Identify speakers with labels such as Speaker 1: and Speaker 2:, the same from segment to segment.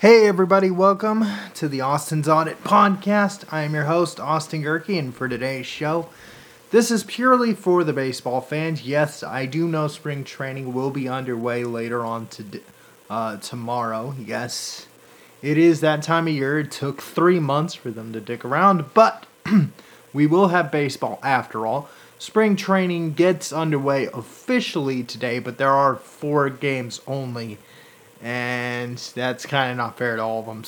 Speaker 1: Hey, everybody, welcome to the Austin's Audit Podcast. I am your host, Austin Gehrke, and for today's show, this is purely for the baseball fans. Yes, I do know spring training will be underway later on to, uh, tomorrow. Yes, it is that time of year. It took three months for them to dick around, but we will have baseball after all. Spring training gets underway officially today, but there are four games only and that's kind of not fair to all of them.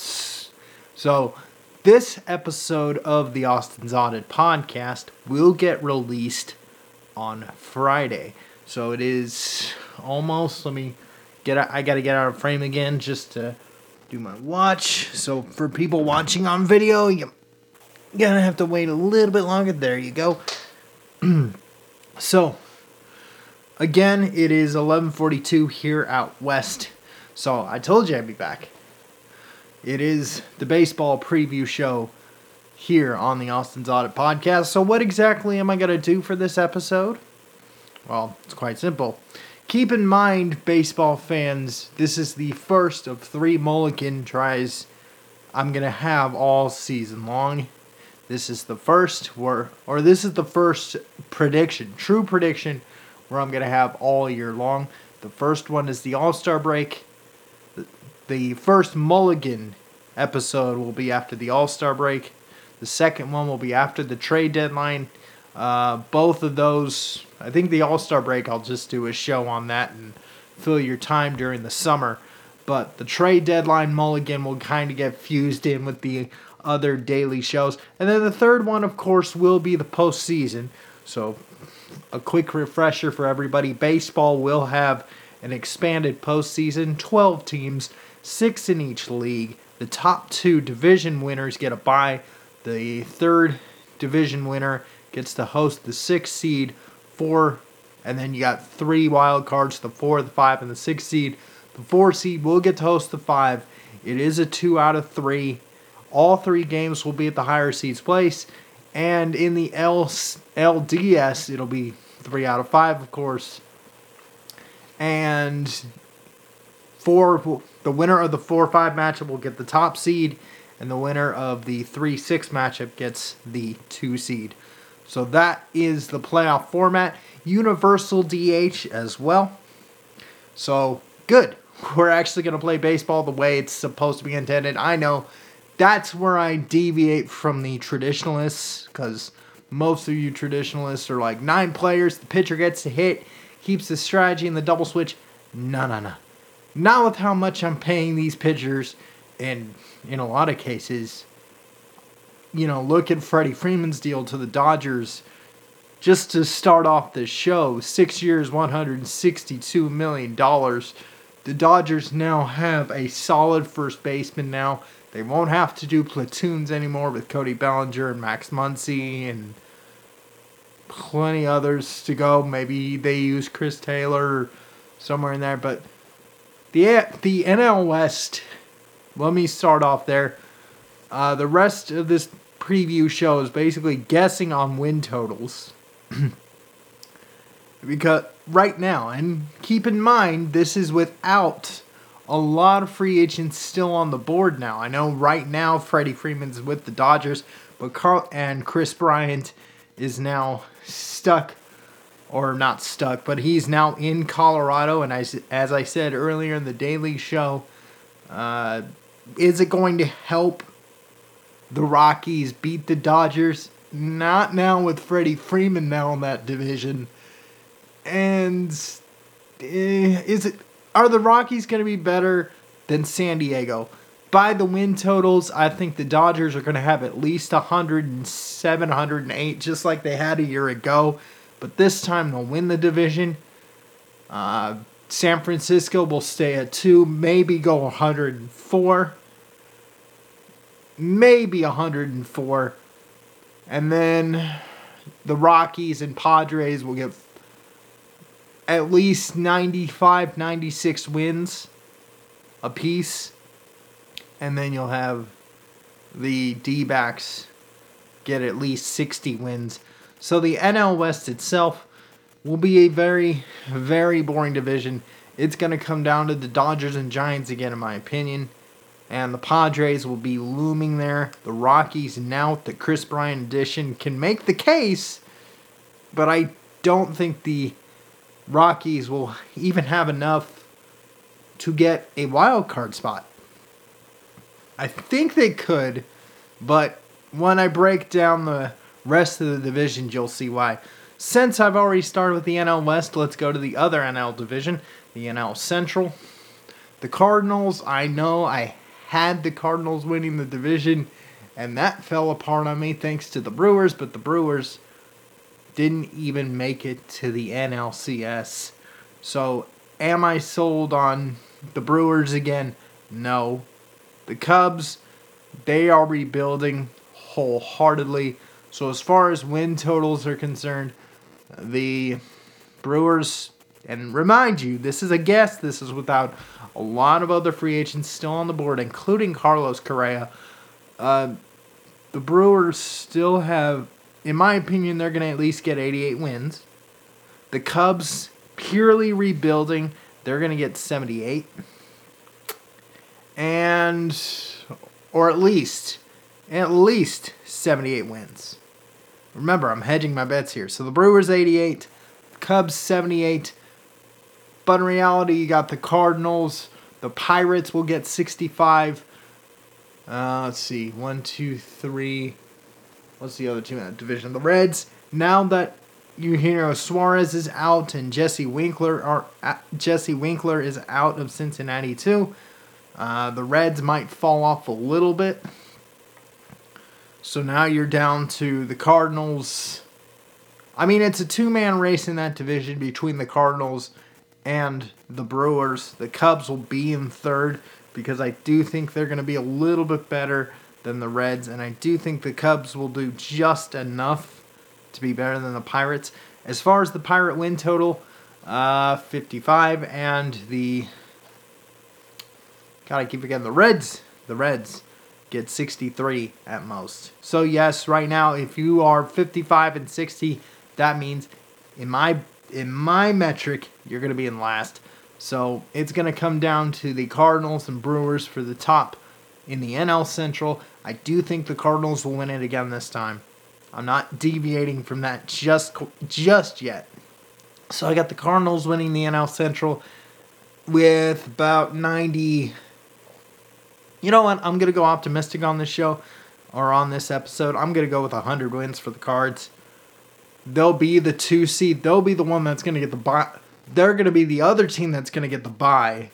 Speaker 1: So, this episode of the Austin's Audit podcast will get released on Friday. So it is almost. Let me get. I got to get out of frame again just to do my watch. So for people watching on video, you gonna have to wait a little bit longer. There you go. so again, it is 11:42 here out west so I told you I'd be back. It is the baseball preview show here on the Austin's Audit Podcast. So, what exactly am I going to do for this episode? Well, it's quite simple. Keep in mind, baseball fans, this is the first of three mulligan tries I'm going to have all season long. This is the first, where, or this is the first prediction, true prediction, where I'm going to have all year long. The first one is the All Star break the first Mulligan episode will be after the All Star break. The second one will be after the trade deadline. Uh, both of those, I think the All Star break, I'll just do a show on that and fill your time during the summer. But the trade deadline Mulligan will kind of get fused in with the other daily shows. And then the third one, of course, will be the postseason. So, a quick refresher for everybody baseball will have an expanded postseason, 12 teams six in each league. The top two division winners get a bye. The third division winner gets to host the sixth seed, four, and then you got three wild cards the four, the five, and the six seed. The four seed will get to host the five. It is a two out of three. All three games will be at the higher seeds place. And in the LDS, it'll be three out of five, of course. And four the winner of the 4 5 matchup will get the top seed, and the winner of the 3 6 matchup gets the 2 seed. So that is the playoff format. Universal DH as well. So good. We're actually going to play baseball the way it's supposed to be intended. I know that's where I deviate from the traditionalists because most of you traditionalists are like nine players, the pitcher gets to hit, keeps the strategy and the double switch. No, no, no. Not with how much I'm paying these pitchers, and in a lot of cases, you know, look at Freddie Freeman's deal to the Dodgers. Just to start off the show, six years, $162 million. The Dodgers now have a solid first baseman now. They won't have to do platoons anymore with Cody Bellinger and Max Muncy and plenty others to go. Maybe they use Chris Taylor somewhere in there, but the the NL West. Let me start off there. Uh, the rest of this preview show is basically guessing on win totals. because right now, and keep in mind, this is without a lot of free agents still on the board now. I know right now Freddie Freeman's with the Dodgers, but Carl and Kris Bryant is now stuck or not stuck, but he's now in Colorado. And as, as I said earlier in the Daily Show, uh, is it going to help the Rockies beat the Dodgers? Not now with Freddie Freeman now in that division. And eh, is it are the Rockies going to be better than San Diego? By the win totals, I think the Dodgers are going to have at least 107, 108, just like they had a year ago but this time they'll win the division. Uh, San Francisco will stay at two, maybe go 104, maybe 104, and then the Rockies and Padres will get at least 95, 96 wins apiece, and then you'll have the D backs get at least 60 wins. So the NL West itself will be a very, very boring division. It's going to come down to the Dodgers and Giants again, in my opinion. and the Padres will be looming there. The Rockies, now with the Kris Bryant addition, can make the case, but I don't think the Rockies will even have enough to get a wild card spot. I think they could, but when I break down the rest of the divisions, you'll see why. Since I've already started with the NL West, let's go to the other NL division, the NL Central. The Cardinals, I know I had the Cardinals winning the division, and that fell apart on me thanks to the Brewers, but the Brewers didn't even make it to the NLCS. So, am I sold on the Brewers again? No. The Cubs, they are rebuilding wholeheartedly. So, as far as win totals are concerned, the Brewers, and remind you, this is a guess, this is without a lot of other free agents still on the board, including Carlos Correa. Uh, the Brewers still have, in my opinion, they're going to at least get 88 wins. The Cubs, purely rebuilding, they're going to get 78. And, or at least, at least 78 wins. Remember, I'm hedging my bets here. So the Brewers 88, Cubs 78. But in reality, you got the Cardinals. The Pirates will get 65. Uh, let's see. One, two, three. What's the other team in that division? The Reds. Now that you Eugenio Suarez is out and Jesse Winkler are uh, Jesse Winker is out of Cincinnati too. Uh, the Reds might fall off a little bit. So now you're down to the Cardinals. I mean, it's a two man race in that division between the Cardinals and the Brewers. The Cubs will be in third because I do think they're going to be a little bit better than the Reds, and I do think the Cubs will do just enough to be better than the Pirates. As far as the Pirate win total, uh, 55, and the. God, I keep forgetting the Reds. The Reds get 63 at most. So yes, right now if you are 55 and 60, that means in my in my metric, you're going to be in last. So it's going to come down to the Cardinals and Brewers for the top in the NL Central. I do think the Cardinals will win it again this time. I'm not deviating from that just just yet. So I got the Cardinals winning the NL Central with about 90 you know what? I'm gonna go optimistic on this show or on this episode. I'm gonna go with 100 wins for the Cards. They'll be the two seed. They'll be the one that's gonna get the bye. They're gonna be the other team that's gonna get the bye.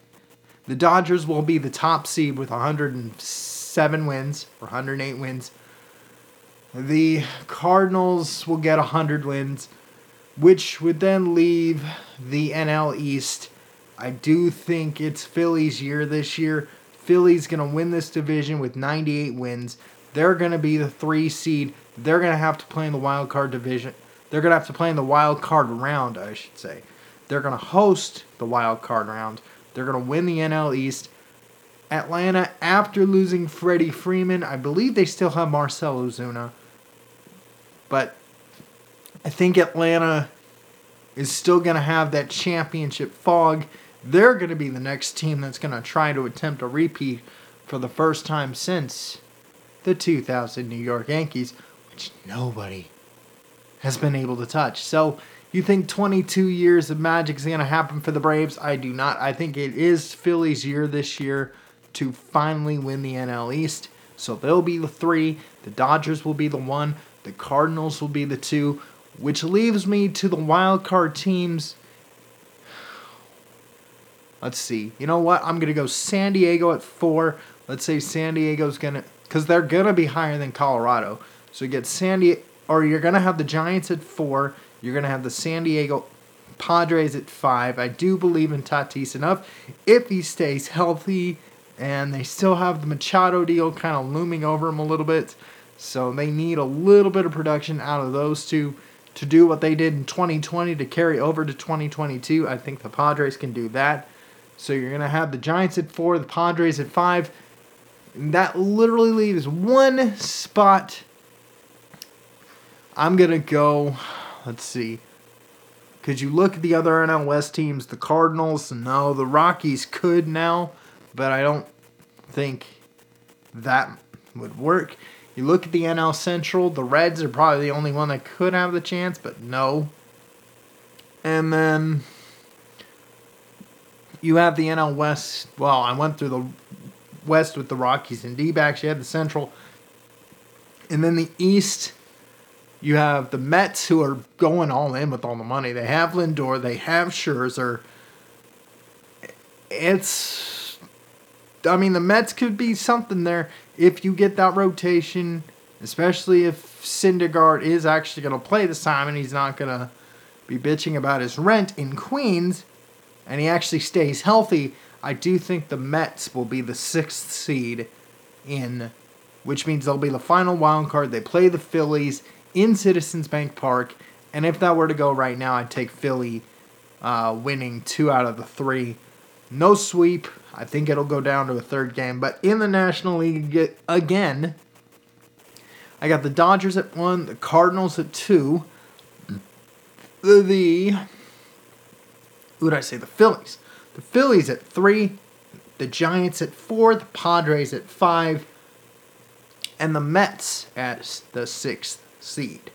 Speaker 1: The Dodgers will be the top seed with 107 wins or 108 wins. The Cardinals will get 100 wins, which would then leave the NL East. I do think it's Philly's year this year. Philly's going to win this division with 98 wins. They're going to be the three seed. They're going to have to play in the wild card division. They're going to have to play in the wild card round, I should say. They're going to host the wild card round. They're going to win the NL East. Atlanta, after losing Freddie Freeman, I believe they still have Marcell Ozuna. But I think Atlanta is still going to have that championship fog they're going to be the next team that's going to try to attempt a repeat for the first time since the 2000 New York Yankees, which nobody has been able to touch. So, you think 22 years of magic is going to happen for the Braves? I do not. I think it is Philly's year this year to finally win the NL East. So they'll be the three. The Dodgers will be the one. The Cardinals will be the two, which leaves me to the wild card teams Let's see. You know what? I'm going to go San Diego at four. Let's say San Diego's going to, because they're going to be higher than Colorado. So you get San Diego, or you're going to have the Giants at four. You're going to have the San Diego Padres at five. I do believe in Tatis enough. If he stays healthy and they still have the Machado deal kind of looming over him a little bit. So they need a little bit of production out of those two to do what they did in 2020 to carry over to 2022. I think the Padres can do that. So you're going to have the Giants at four, the Padres at five. And that literally leaves one spot. I'm going to go, let's see. Could you look at the other NL West teams? The Cardinals, no. The Rockies could now, but I don't think that would work. You look at the NL Central, the Reds are probably the only one that could have the chance, but no. And then you have the NL West. Well, I went through the West with the Rockies and D backs. You had the Central. And then the East, you have the Mets who are going all in with all the money. They have Lindor, they have Scherzer. It's. I mean, the Mets could be something there if you get that rotation, especially if Syndergaard is actually going to play this time and he's not going to be bitching about his rent in Queens and he actually stays healthy. I do think the Mets will be the sixth seed in, which means they'll be the final wild card. They play the Phillies in Citizens Bank Park, and if that were to go right now, I'd take Philly uh, winning two out of the three. No sweep. I think it'll go down to a third game. But in the National League again, I got the Dodgers at one, the Cardinals at two, the, the who did I say? The Phillies. The Phillies at three, the Giants at four, the Padres at five, and the Mets at the sixth seed.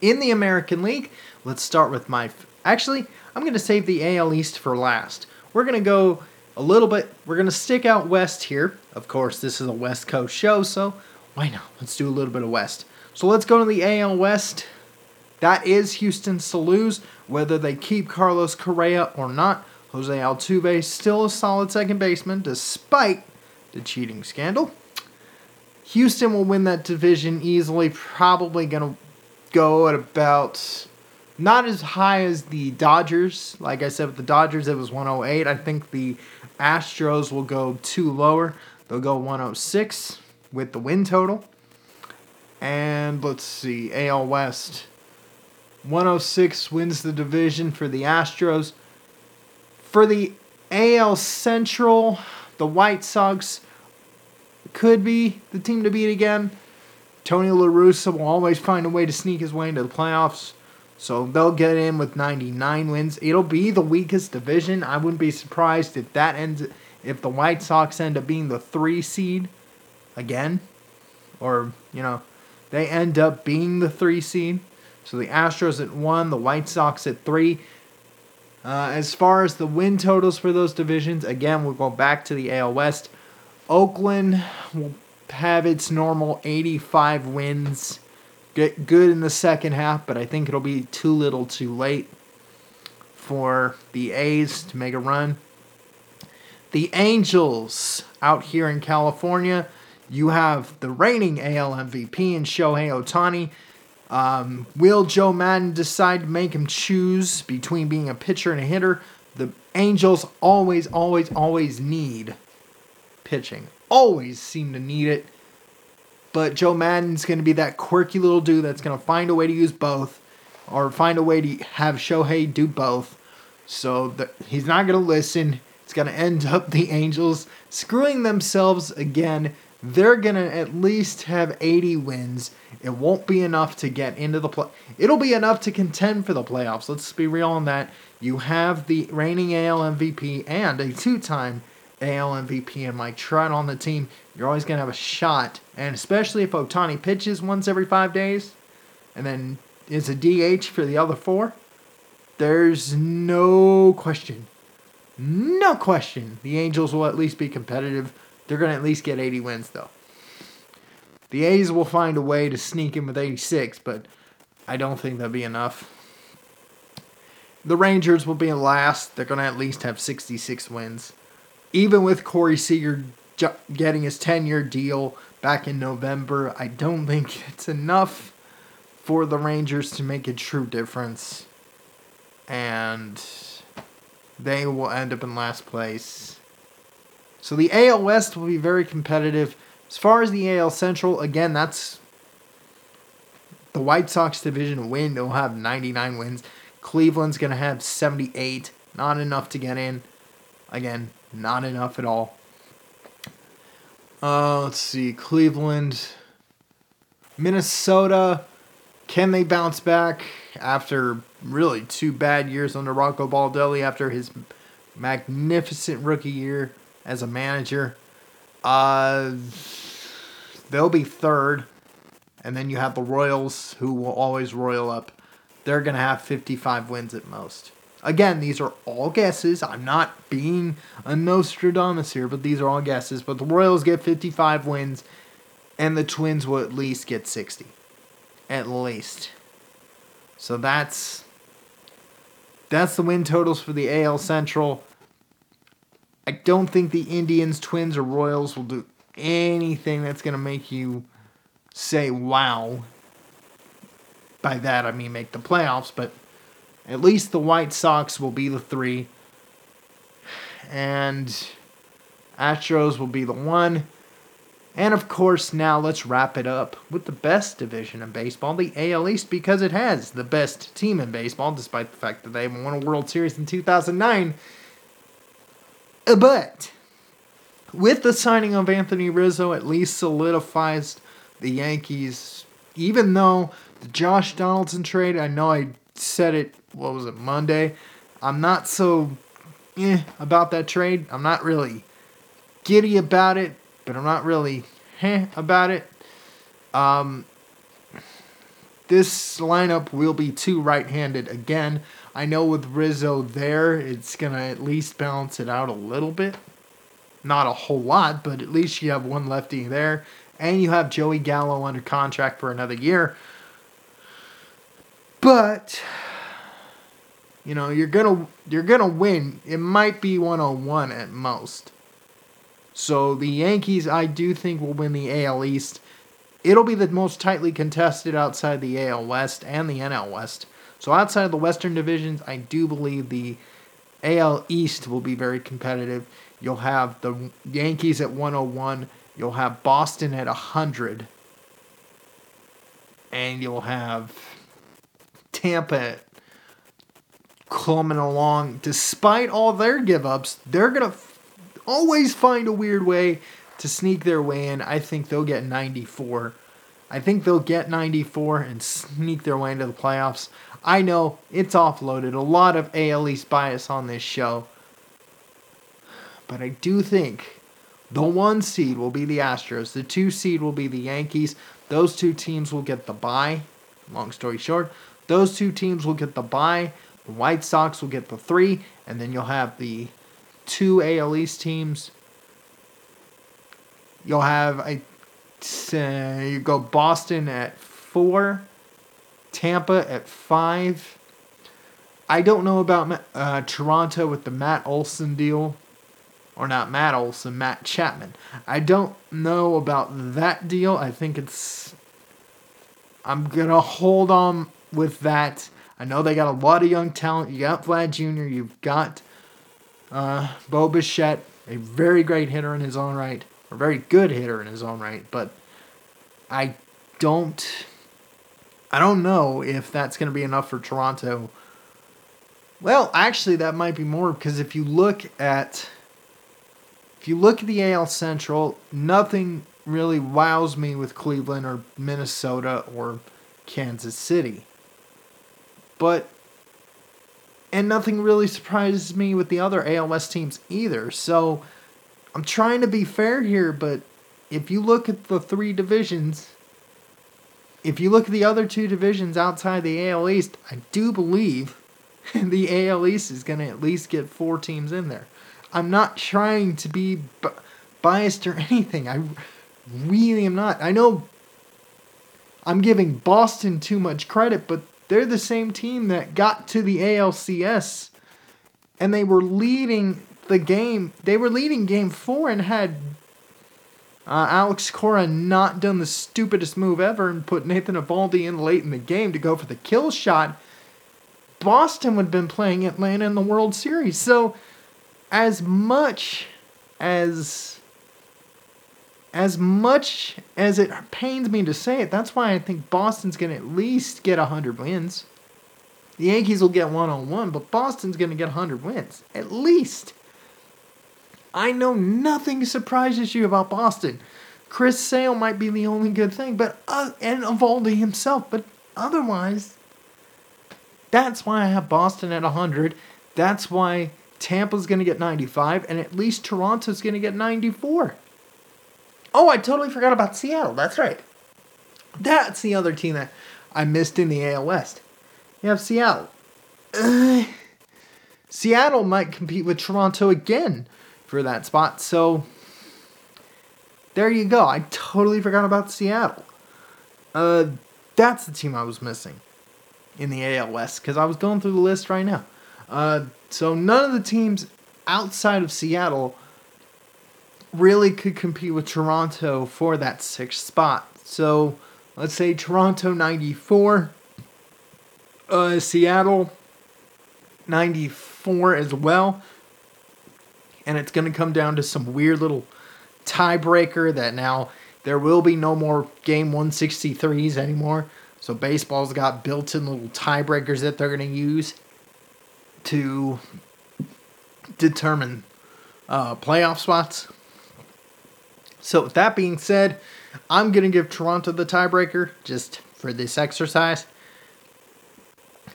Speaker 1: In the American League, let's start with my. Actually, I'm going to save the AL East for last. We're going to go a little bit. We're going to stick out west here. Of course, this is a West Coast show, so why not? Let's do a little bit of west. So let's go to the AL West. That is Houston Salus. Whether they keep Carlos Correa or not, Jose Altuve is still a solid second baseman despite the cheating scandal. Houston will win that division easily, probably going to go at about not as high as the Dodgers. Like I said, with the Dodgers, it was 108. I think the Astros will go two lower. They'll go 106 with the win total. And let's see, AL West. 106 wins the division for the Astros. For the AL Central, the White Sox could be the team to beat again. Tony La Russa will always find a way to sneak his way into the playoffs. So they'll get in with 99 wins. It'll be the weakest division. I wouldn't be surprised if that ends if the White Sox end up being the 3 seed again or, you know, they end up being the 3 seed. So the Astros at one, the White Sox at three. Uh, as far as the win totals for those divisions, again, we'll go back to the AL West. Oakland will have its normal 85 wins. Get good in the second half, but I think it'll be too little too late for the A's to make a run. The Angels out here in California, you have the reigning AL MVP in Shohei Ohtani um, will Joe Maddon decide to make him choose between being a pitcher and a hitter? The Angels always, always, always need pitching. Always seem to need it. But Joe Maddon's going to be that quirky little dude that's going to find a way to use both or find a way to have Shohei do both. So the, he's not going to listen. It's going to end up the Angels screwing themselves again they're going to at least have 80 wins. It won't be enough to get into the play. It'll be enough to contend for the playoffs. Let's be real on that. You have the reigning AL MVP and a two-time AL MVP and Mike Trout on the team. You're always going to have a shot, and especially if Ohtani pitches once every five days, and then is a DH for the other four. There's no question, no question, the Angels will at least be competitive they're going to at least get 80 wins, though. The A's will find a way to sneak in with 86, but I don't think that'll be enough. The Rangers will be last. They're going to at least have 66 wins. Even with Corey Seager getting his 10 year deal back in November, I don't think it's enough for the Rangers to make a true difference. And they will end up in last place. So the AL West will be very competitive. As far as the AL Central, again, that's the White Sox division win. They'll have 99 wins. Cleveland's going to have 78. Not enough to get in. Again, not enough at all. Uh, let's see. Cleveland. Minnesota. Can they bounce back after really two bad years under Rocco Baldelli after his magnificent rookie year? As a manager. Uh, they'll be third, and then you have the Royals, who will always royal up. They're gonna have 55 wins at most. Again, these are all guesses. I'm not being a Nostradamus here, but these are all guesses. But the Royals get 55 wins, and the Twins will at least get 60. At least. So that's that's the win totals for the AL Central. I don't think the Indians, Twins, or Royals will do anything that's going to make you say wow. By that, I mean make the playoffs, but at least the White Sox will be the three. And Astros will be the one. And of course, now let's wrap it up with the best division in baseball, the AL East, because it has the best team in baseball, despite the fact that they won a World Series in 2009. But with the signing of Anthony Rizzo, at least solidifies the Yankees, even though the Josh Donaldson trade, I know I said it, what was it, Monday? I'm not so eh, about that trade. I'm not really giddy about it but I'm not really heh about it. Um, this lineup will be two right-handed again. I know with Rizzo there, it's gonna at least balance it out a little bit. Not a whole lot, but at least you have one lefty there, and you have Joey Gallo under contract for another year. But you know you're gonna you're gonna win. It might be 101 at most. So the Yankees, I do think, will win the AL East. It'll be the most tightly contested outside the AL West and the NL West. So outside of the Western divisions, I do believe the AL East will be very competitive. You'll have the Yankees at 101. You'll have Boston at 100. And you'll have Tampa coming along. Despite all their give ups, they're going to always find a weird way to sneak their way in. I think they'll get 94. I think they'll get 94 and sneak their way into the playoffs. I know it's offloaded a lot of AL East bias on this show. But I do think the one seed will be the Astros, the two seed will be the Yankees. Those two teams will get the bye. Long story short, those two teams will get the bye. The White Sox will get the three, and then you'll have the two AL East teams. You'll have I say you go Boston at four, Tampa at five. I don't know about uh, Toronto with the Matt Olson deal, or not Matt Olson, Matt Chapman. I don't know about that deal. I think it's. I'm gonna hold on with that. I know they got a lot of young talent. You got Vlad Jr. You've got uh, Bo Bichette, a very great hitter in his own right, a very good hitter in his own right, but I don't, I don't know if that's going to be enough for Toronto. Well, actually, that might be more because if you look at, if you look at the AL Central, nothing really wows me with Cleveland or Minnesota or Kansas City. But and nothing really surprises me with the other ALS teams either. So I'm trying to be fair here, but if you look at the three divisions, if you look at the other two divisions outside the AL East, I do believe the AL East is going to at least get four teams in there. I'm not trying to be biased or anything. I really am not. I know I'm giving Boston too much credit, but they're the same team that got to the ALCS and they were leading the game. They were leading game four and had uh, Alex Cora not done the stupidest move ever and put Nathan Eovaldi in late in the game to go for the kill shot. Boston would have been playing Atlanta in the World Series. So, as much as as much as it pains me to say it, that's why I think Boston's going to at least get 100 wins. The Yankees will get one on one, but Boston's going to get 100 wins. At least. I know nothing surprises you about Boston. Chris Sale might be the only good thing, but uh, and Eovaldi himself, but otherwise, that's why I have Boston at 100. That's why Tampa's going to get 95, and at least Toronto's going to get 94. Oh, I totally forgot about Seattle. That's right. That's the other team that I missed in the AL West. You have Seattle. Uh, Seattle might compete with Toronto again for that spot. So there you go. I totally forgot about Seattle. Uh, that's the team I was missing in the AL West because I was going through the list right now. Uh, so none of the teams outside of Seattle really could compete with Toronto for that sixth spot. So let's say Toronto 94, uh, Seattle 94 as well. And it's going to come down to some weird little tiebreaker that now there will be no more game 163s anymore. So baseball's got built-in little tiebreakers that they're going to use to determine uh, playoff spots. So with that being said, I'm going to give Toronto the tiebreaker just for this exercise.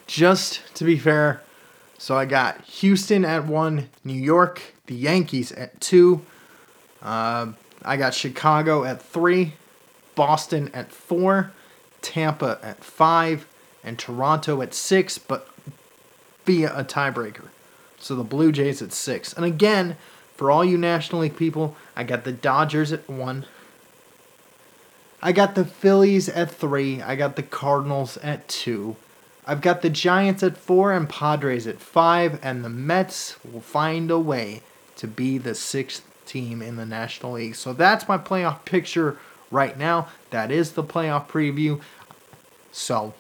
Speaker 1: Just to be fair, so I got Houston at one, New York, the Yankees at two. Uh, I got Chicago at three, Boston at four, Tampa at five, and Toronto at six, but via a tiebreaker. So the Blue Jays at six. And again, for all you National League people, I got the Dodgers at one. I got the Phillies at three. I got the Cardinals at two. I've got the Giants at four and Padres at five, and the Mets will find a way to be the sixth team in the National League. So that's my playoff picture right now. That is the playoff preview. So,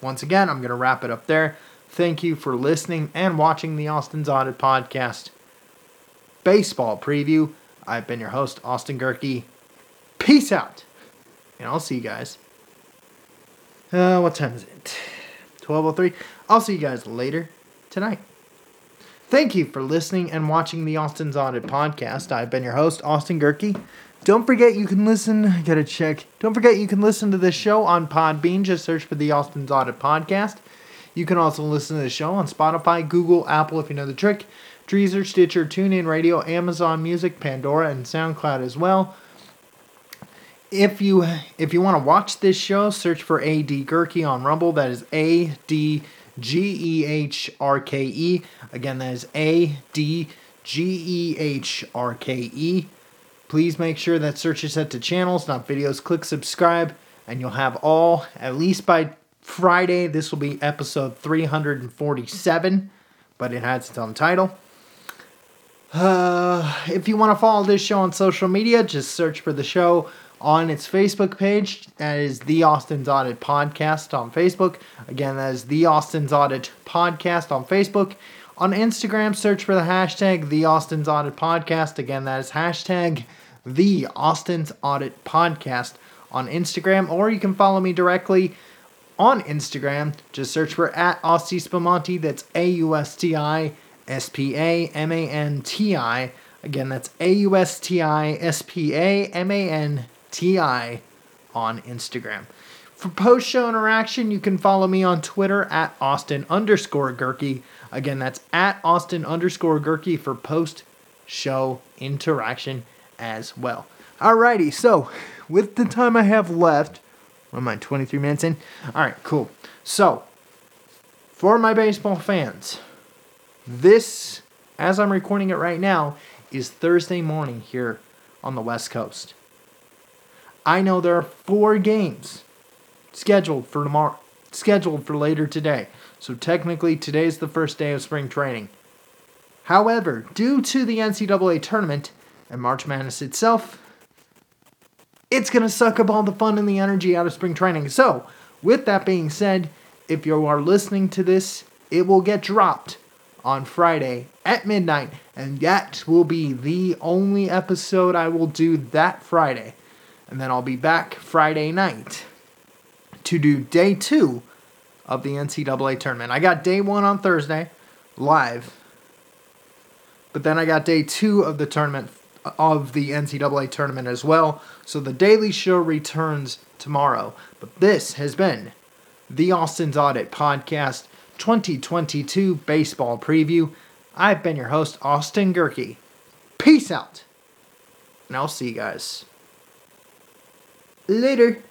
Speaker 1: once again, I'm going to wrap it up there. Thank you for listening and watching the Austin's Audit Podcast baseball preview. I've been your host, Austin Gehrke. Peace out. And I'll see you guys. Uh, what time is it? 12.03. I'll see you guys later tonight. Thank you for listening and watching the Austin's Audit podcast. I've been your host, Austin Gehrke. Don't forget you can listen, I gotta check. Don't forget you can listen to this show on Podbean. Just search for the Austin's Audit podcast. You can also listen to the show on Spotify, Google, Apple if you know the trick, Deezer, Stitcher, TuneIn Radio, Amazon Music, Pandora, and SoundCloud as well. If you if you want to watch this show, search for AD Gehrke on Rumble. That is A D G E H R K E. Again, that is A D G E H R K E. Please make sure that search is set to channels, not videos. Click subscribe, and you'll have all, at least by Friday, this will be episode 347, but it has its own title. Uh, if you want to follow this show on social media, just search for the show on its Facebook page. That is the Austin's Audit Podcast on Facebook. Again, that is the Austin's Audit Podcast on Facebook. On Instagram, search for the hashtag the Austin's Audit Podcast. Again, that is hashtag the Austin's Audit Podcast on Instagram, or you can follow me directly on Instagram. Just search for at Austi Spamanti. That's A U S T I S P A M A N T I. Again, that's A U S T I S P A M A N T I on Instagram. For post show interaction, you can follow me on Twitter at Austin underscore Gehrke. Again, that's at Austin underscore Gehrke for post show interaction as well. Alrighty, so with the time I have left, what am I, 23 minutes in? Alright, cool. So, for my baseball fans, this, as I'm recording it right now, is Thursday morning here on the West Coast. I know there are four games scheduled for tomorrow, scheduled for later today. So technically, today's the first day of spring training. However, due to the NCAA tournament and March Madness itself, it's going to suck up all the fun and the energy out of spring training. So, with that being said, if you are listening to this, it will get dropped on Friday at midnight, and that will be the only episode I will do that Friday. And then I'll be back Friday night to do day two of the NCAA tournament. I got day one on Thursday, live. But then I got day two of the tournament of the NCAA tournament as well. So the Daily Show returns tomorrow. But this has been the Austin's Audit Podcast 2022 Baseball Preview. I've been your host, Austin Gehrke. Peace out. And I'll see you guys Later.